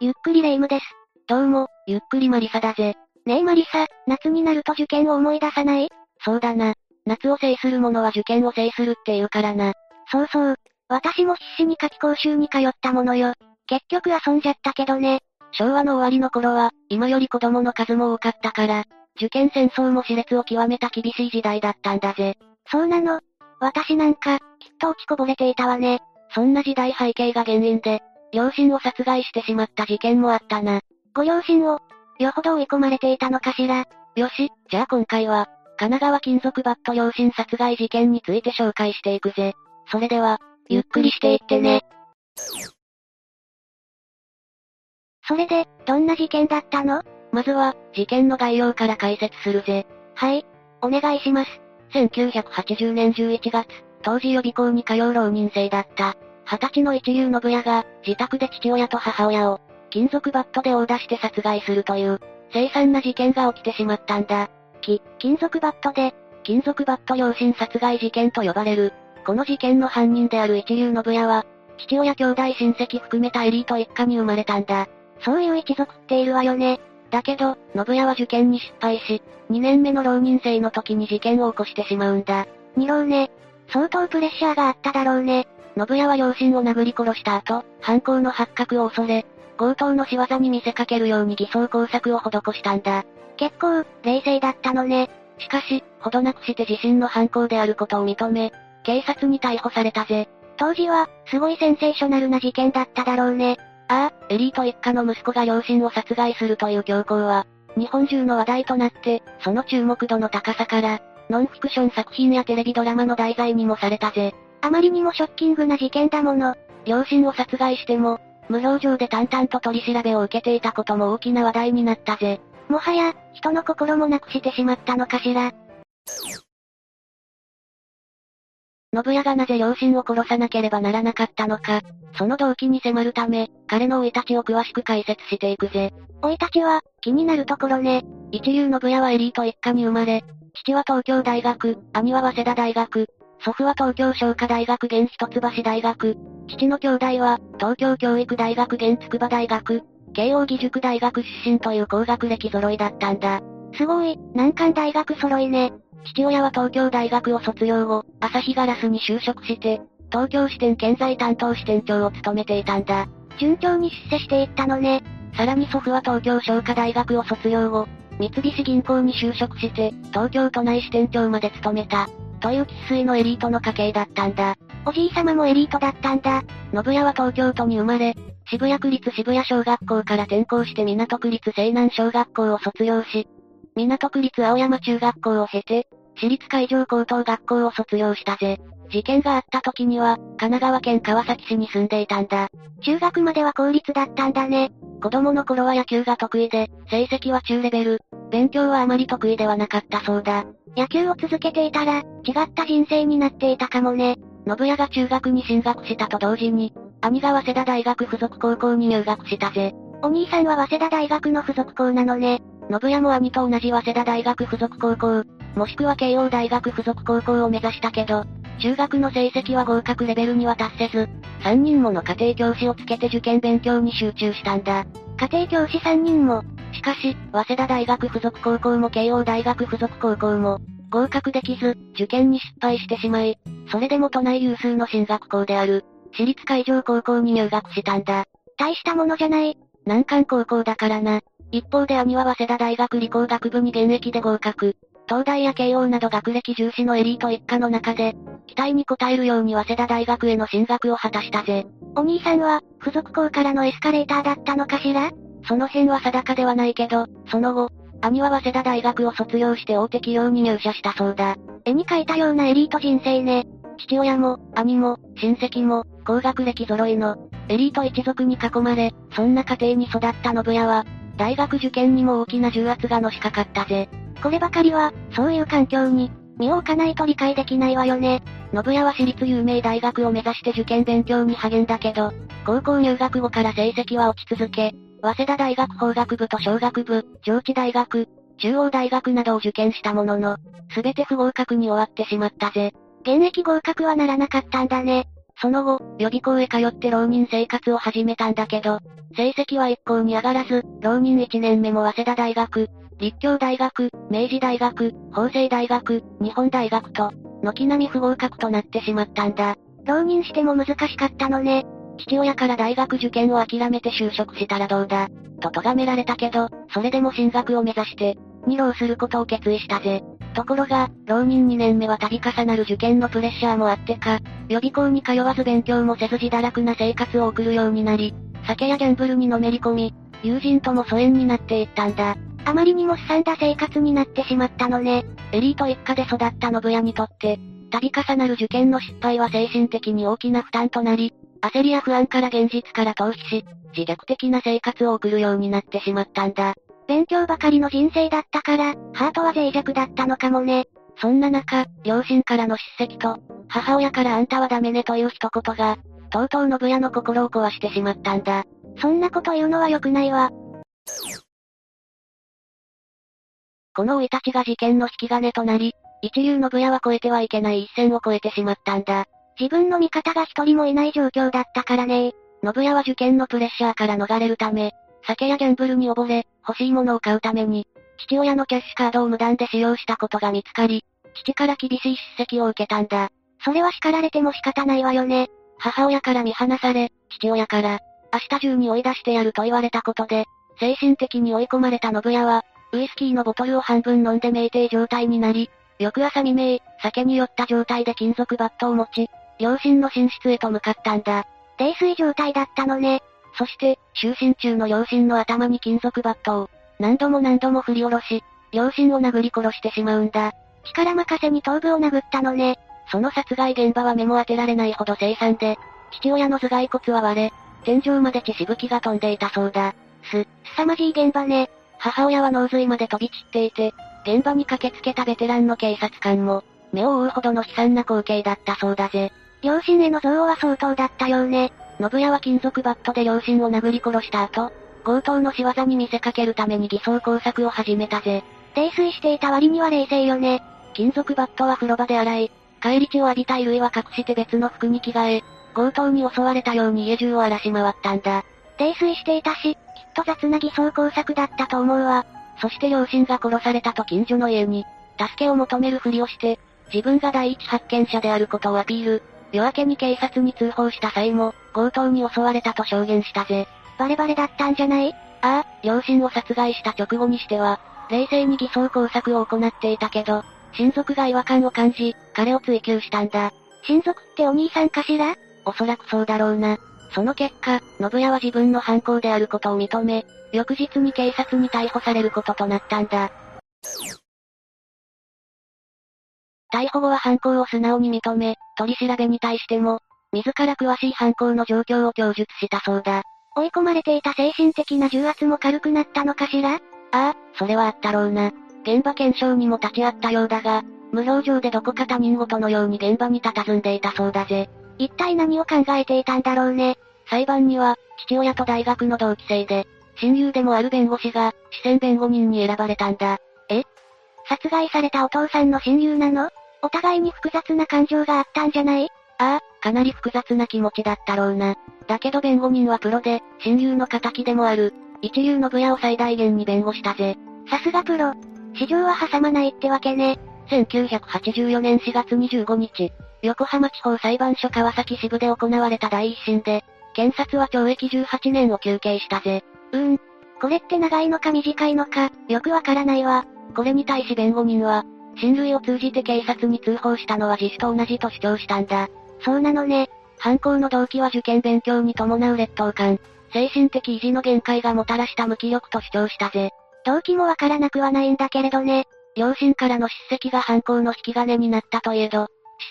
ゆっくりレ夢ムです。どうも、ゆっくりマリサだぜ。ねえマリサ、夏になると受験を思い出さない？そうだな。夏を制する者は受験を制するって言うからな。そうそう。私も必死に夏期講習に通ったものよ。結局遊んじゃったけどね。昭和の終わりの頃は、今より子供の数も多かったから、受験戦争も熾烈を極めた厳しい時代だったんだぜ。そうなの。私なんか、きっと落ちこぼれていたわね。そんな時代背景が原因で、両親を殺害してしまった事件もあったな。ご両親を、よほど追い込まれていたのかしら。よし、じゃあ今回は、神奈川金属バット両親殺害事件について紹介していくぜ。それでは、ゆっくりしていってね。それで、どんな事件だったの？まずは、事件の概要から解説するぜ。はい。お願いします。1980年11月、当時予備校に通う浪人生だった。二十歳の一流信也が、自宅で父親と母親を、金属バットで殴打して殺害するという、凄惨な事件が起きてしまったんだ。き、金属バットで、金属バット両親殺害事件と呼ばれる。この事件の犯人である一流信也は、父親兄弟親戚含めたエリート一家に生まれたんだ。そういう一族っているわよね。だけど、信也は受験に失敗し、2年目の浪人生の時に事件を起こしてしまうんだ。二浪ね。相当プレッシャーがあっただろうね。信也は両親を殴り殺した後、犯行の発覚を恐れ、強盗の仕業に見せかけるように偽装工作を施したんだ。結構、冷静だったのね。しかし、ほどなくして自身の犯行であることを認め、警察に逮捕されたぜ。当時は、すごいセンセーショナルな事件だっただろうね。ああ、エリート一家の息子が両親を殺害するという強行は、日本中の話題となって、その注目度の高さから、ノンフィクション作品やテレビドラマの題材にもされたぜ。あまりにもショッキングな事件だもの。両親を殺害しても、無表情で淡々と取り調べを受けていたことも大きな話題になったぜ。もはや、人の心もなくしてしまったのかしら。信也がなぜ両親を殺さなければならなかったのか、その動機に迫るため、彼の生い立ちを詳しく解説していくぜ。生い立ちは、気になるところね。一流信也はエリート一家に生まれ、父は東京大学、兄は早稲田大学、祖父は東京商科大学現一橋大学、父の兄弟は、東京教育大学現筑波大学、慶応義塾大学出身という高学歴揃いだったんだ。すごい、難関大学揃いね。父親は東京大学を卒業後、朝日ガラスに就職して、東京支店建材担当支店長を務めていたんだ。順調に出世していったのね。さらに祖父は東京商科大学を卒業後、三菱銀行に就職して、東京都内支店長まで務めた。という喫水のエリートの家系だったんだ。おじい様もエリートだったんだ。信也は東京都に生まれ、渋谷区立渋谷小学校から転校して港区立西南小学校を卒業し、港区立青山中学校を経て、私立海上高等学校を卒業したぜ。事件があった時には、神奈川県川崎市に住んでいたんだ。中学までは公立だったんだね。子供の頃は野球が得意で、成績は中レベル。勉強はあまり得意ではなかったそうだ。野球を続けていたら、違った人生になっていたかもね。信也が中学に進学したと同時に、兄が早稲田大学附属高校に入学したぜ。お兄さんは早稲田大学の附属校なのね。信也も兄と同じ早稲田大学附属高校、もしくは慶応大学附属高校を目指したけど、中学の成績は合格レベルには達せず、3人もの家庭教師をつけて受験勉強に集中したんだ。家庭教師3人も。しかし、早稲田大学附属高校も慶応大学附属高校も、合格できず、受験に失敗してしまい、それでも都内有数の進学校である、私立海上高校に入学したんだ。大したものじゃない。難関高校だからな。一方で兄は早稲田大学理工学部に現役で合格。東大や慶応など学歴重視のエリート一家の中で、期待に応えるように早稲田大学への進学を果たしたぜ。お兄さんは、付属校からのエスカレーターだったのかしら？その辺は定かではないけど、その後、兄は早稲田大学を卒業して大手企業に入社したそうだ。絵に描いたようなエリート人生ね。父親も、兄も、親戚も、高学歴揃いの、エリート一族に囲まれ、そんな家庭に育った信也は、大学受験にも大きな重圧がのしかかったぜ。こればかりは、そういう環境に、身を置かないと理解できないわよね。信也は私立有名大学を目指して受験勉強に励んだけど、高校入学後から成績は落ち続け、早稲田大学法学部と小学部、上智大学、中央大学などを受験したものの、すべて不合格に終わってしまったぜ。現役合格はならなかったんだね。その後、予備校へ通って浪人生活を始めたんだけど、成績は一向に上がらず、浪人1年目も早稲田大学、立教大学、明治大学、法政大学、日本大学と、軒並み不合格となってしまったんだ。浪人しても難しかったのね。父親から大学受験を諦めて就職したらどうだ、と咎められたけど、それでも進学を目指して、二浪することを決意したぜ。ところが、浪人2年目は度重なる受験のプレッシャーもあってか、予備校に通わず勉強もせず自堕落な生活を送るようになり、酒やギャンブルにのめり込み、友人とも疎遠になっていったんだ。あまりにもすさんだ生活になってしまったのね。エリート一家で育った信也にとって、度重なる受験の失敗は精神的に大きな負担となり、焦りや不安から現実から逃避し、自虐的な生活を送るようになってしまったんだ。勉強ばかりの人生だったから、ハートは脆弱だったのかもね。そんな中、両親からの叱責と、母親からあんたはダメねという一言が、とうとう信也の心を壊してしまったんだ。そんなこと言うのは良くないわ。この生い立ちが事件の引き金となり、一流信也は越えてはいけない一線を越えてしまったんだ。自分の味方が一人もいない状況だったからね信也は受験のプレッシャーから逃れるため、酒やギャンブルに溺れ、欲しいものを買うために、父親のキャッシュカードを無断で使用したことが見つかり、父から厳しい叱責を受けたんだ。それは叱られても仕方ないわよね。母親から見放され、父親から、明日中に追い出してやると言われたことで、精神的に追い込まれた信也は、ウイスキーのボトルを半分飲んで酩酊状態になり、翌朝未明、酒に酔った状態で金属バットを持ち、両親の寝室へと向かったんだ。泥酔状態だったのね。そして、就寝中の両親の頭に金属バットを、何度も何度も振り下ろし、両親を殴り殺してしまうんだ。力任せに頭部を殴ったのね。その殺害現場は目も当てられないほど凄惨で、父親の頭蓋骨は割れ、天井まで血しぶきが飛んでいたそうだ。す、凄まじい現場ね。母親は脳髄まで飛び散っていて、現場に駆けつけたベテランの警察官も、目を覆うほどの悲惨な光景だったそうだぜ。両親への憎悪は相当だったようね。信也は金属バットで両親を殴り殺した後、強盗の仕業に見せかけるために偽装工作を始めたぜ。泥酔していた割には冷静よね。金属バットは風呂場で洗い、帰り血を浴びた衣類は隠して別の服に着替え、強盗に襲われたように家中を荒らし回ったんだ。泥酔していたし、きっと雑な偽装工作だったと思うわ。そして両親が殺されたと近所の家に、助けを求めるふりをして、自分が第一発見者であることをアピール。夜明けに警察に通報した際も、強盗に襲われたと証言したぜ。バレバレだったんじゃない？ああ、両親を殺害した直後にしては、冷静に偽装工作を行っていたけど、親族が違和感を感じ、彼を追及したんだ。親族ってお兄さんかしら？おそらくそうだろうな。その結果、信也は自分の犯行であることを認め、翌日に警察に逮捕されることとなったんだ。逮捕後は犯行を素直に認め、取り調べに対しても、自ら詳しい犯行の状況を供述したそうだ。追い込まれていた精神的な重圧も軽くなったのかしら？ああ、それはあったろうな。現場検証にも立ち会ったようだが、無表情でどこか他人事のように現場に佇んでいたそうだぜ。一体何を考えていたんだろうね？裁判には、父親と大学の同期生で、親友でもある弁護士が、視線弁護人に選ばれたんだ。え？殺害されたお父さんの親友なの？お互いに複雑な感情があったんじゃない？ああ、かなり複雑な気持ちだったろうな。だけど弁護人はプロで、親友の仇でもある。一流の部屋を最大限に弁護したぜ。さすがプロ。市場は挟まないってわけね。1984年4月25日、横浜地方裁判所川崎支部で行われた第一審で、検察は懲役18年を求刑したぜ。うーん。これって長いのか短いのか、よくわからないわ。これに対し弁護人は、親類を通じて警察に通報したのは自主と同じと主張したんだ。そうなのね。犯行の動機は受験勉強に伴う劣等感、精神的維持の限界がもたらした無気力と主張したぜ。動機もわからなくはないんだけれどね。両親からの叱責が犯行の引き金になったといえど、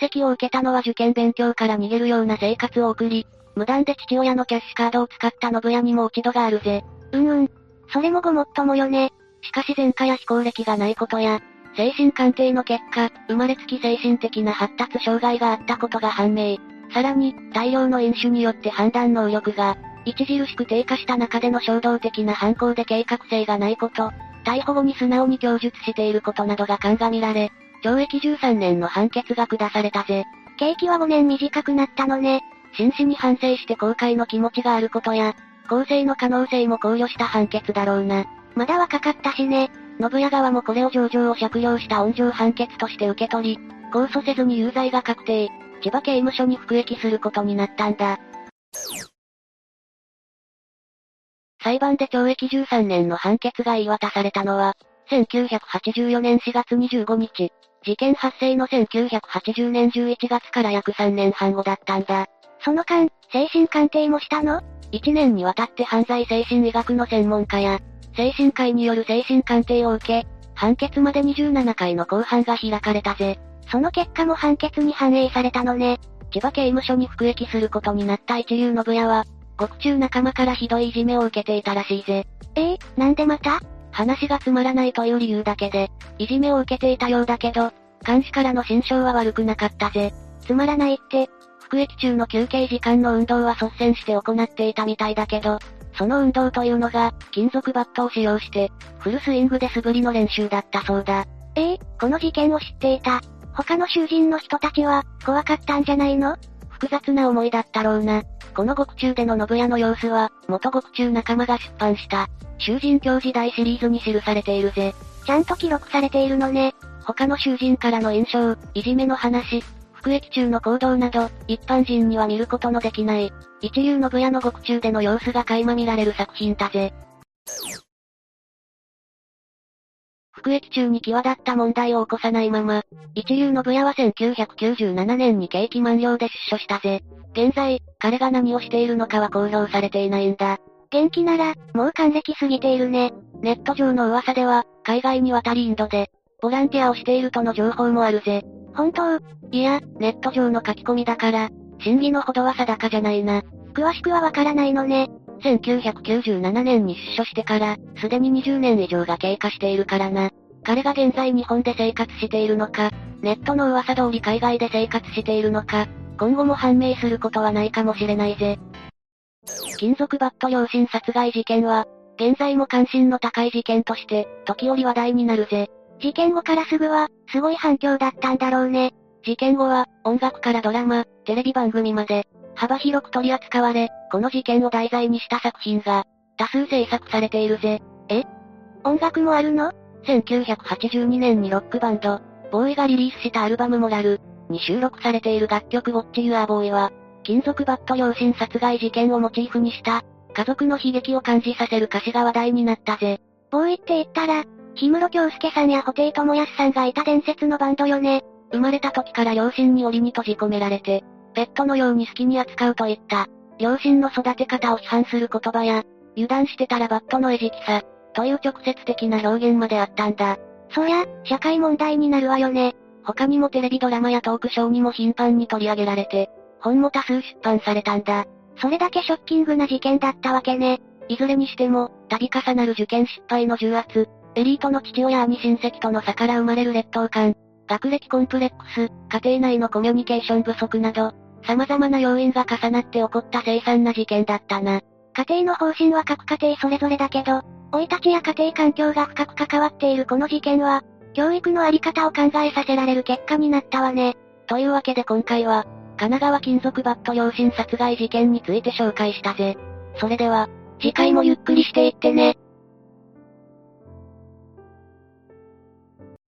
叱責を受けたのは受験勉強から逃げるような生活を送り、無断で父親のキャッシュカードを使った信也にも落ち度があるぜ。うんうん。それもごもっともよね。しかし前科や非行歴がないことや、精神鑑定の結果、生まれつき精神的な発達障害があったことが判明。さらに、大量の飲酒によって判断能力が、著しく低下した中での衝動的な犯行で計画性がないこと、逮捕後に素直に供述していることなどが鑑みられ、懲役13年の判決が下されたぜ。刑期は5年短くなったのね。真摯に反省して後悔の気持ちがあることや、公正の可能性も考慮した判決だろうな。まだ若かったしね。信谷側もこれを上場を借用した温情判決として受け取り、控訴せずに有罪が確定、千葉刑務所に服役することになったんだ。裁判で懲役13年の判決が言い渡されたのは、1984年4月25日、事件発生の1980年11月から約3年半後だったんだ。その間、精神鑑定もしたの ?1 年にわたって犯罪精神医学の専門家や、精神科医による精神鑑定を受け、判決まで27回の公判が開かれたぜ。その結果も判決に反映されたのね。千葉刑務所に服役することになった一流信也は、獄中仲間からひどいいじめを受けていたらしいぜ。えー、なんでまた？話がつまらないという理由だけで、いじめを受けていたようだけど、監視からの心象は悪くなかったぜ。つまらないって、服役中の休憩時間の運動は率先して行っていたみたいだけど、その運動というのが、金属バットを使用して、フルスイングで素振りの練習だったそうだ。ええー、この事件を知っていた。他の囚人の人たちは、怖かったんじゃないの？複雑な思いだったろうな。この獄中での信屋の様子は、元獄中仲間が出版した、囚人教時代シリーズに記されているぜ。ちゃんと記録されているのね。他の囚人からの印象、いじめの話、服役中の行動など、一般人には見ることのできない、一流信屋の獄中での様子が垣間見られる作品だぜ。服役中に際立った問題を起こさないまま、一流信屋は1997年に刑期満了で出所したぜ。現在、彼が何をしているのかは公表されていないんだ。元気なら、もう還暦すぎているね。ネット上の噂では、海外に渡りインドで、ボランティアをしているとの情報もあるぜ。本当いや、ネット上の書き込みだから、真偽のほどは定かじゃないな。詳しくはわからないのね。1997年に出所してから、すでに20年以上が経過しているからな。彼が現在日本で生活しているのか、ネットの噂通り海外で生活しているのか、今後も判明することはないかもしれないぜ。金属バット両親殺害事件は、現在も関心の高い事件として、時折話題になるぜ。事件後からすぐは、すごい反響だったんだろうね。事件後は、音楽からドラマ、テレビ番組まで、幅広く取り扱われ、この事件を題材にした作品が、多数制作されているぜ。え？音楽もあるの ?1982 年にロックバンド、ボーイがリリースしたアルバムモラル、に収録されている楽曲ウォッチ・ユア・ボーイは、金属バット両親殺害事件をモチーフにした、家族の悲劇を感じさせる歌詞が話題になったぜ。ボーイって言ったら、氷室京介さんや布袋寅泰さんがいた伝説のバンドよね。生まれた時から両親に檻に閉じ込められて、ペットのように好きに扱うといった、両親の育て方を批判する言葉や、油断してたらバットの餌食さ、という直接的な表現まであったんだ。そりゃ、社会問題になるわよね。他にもテレビドラマやトークショーにも頻繁に取り上げられて、本も多数出版されたんだ。それだけショッキングな事件だったわけね。いずれにしても、度重なる受験失敗の重圧、エリートの父親兄親戚との差から生まれる劣等感、学歴コンプレックス、家庭内のコミュニケーション不足など、様々な要因が重なって起こった凄惨な事件だったな。家庭の方針は各家庭それぞれだけど、老いたちや家庭環境が深く関わっているこの事件は、教育のあり方を考えさせられる結果になったわね。というわけで今回は、神奈川金属バット両親殺害事件について紹介したぜ。それでは、次回もゆっくりしていってね。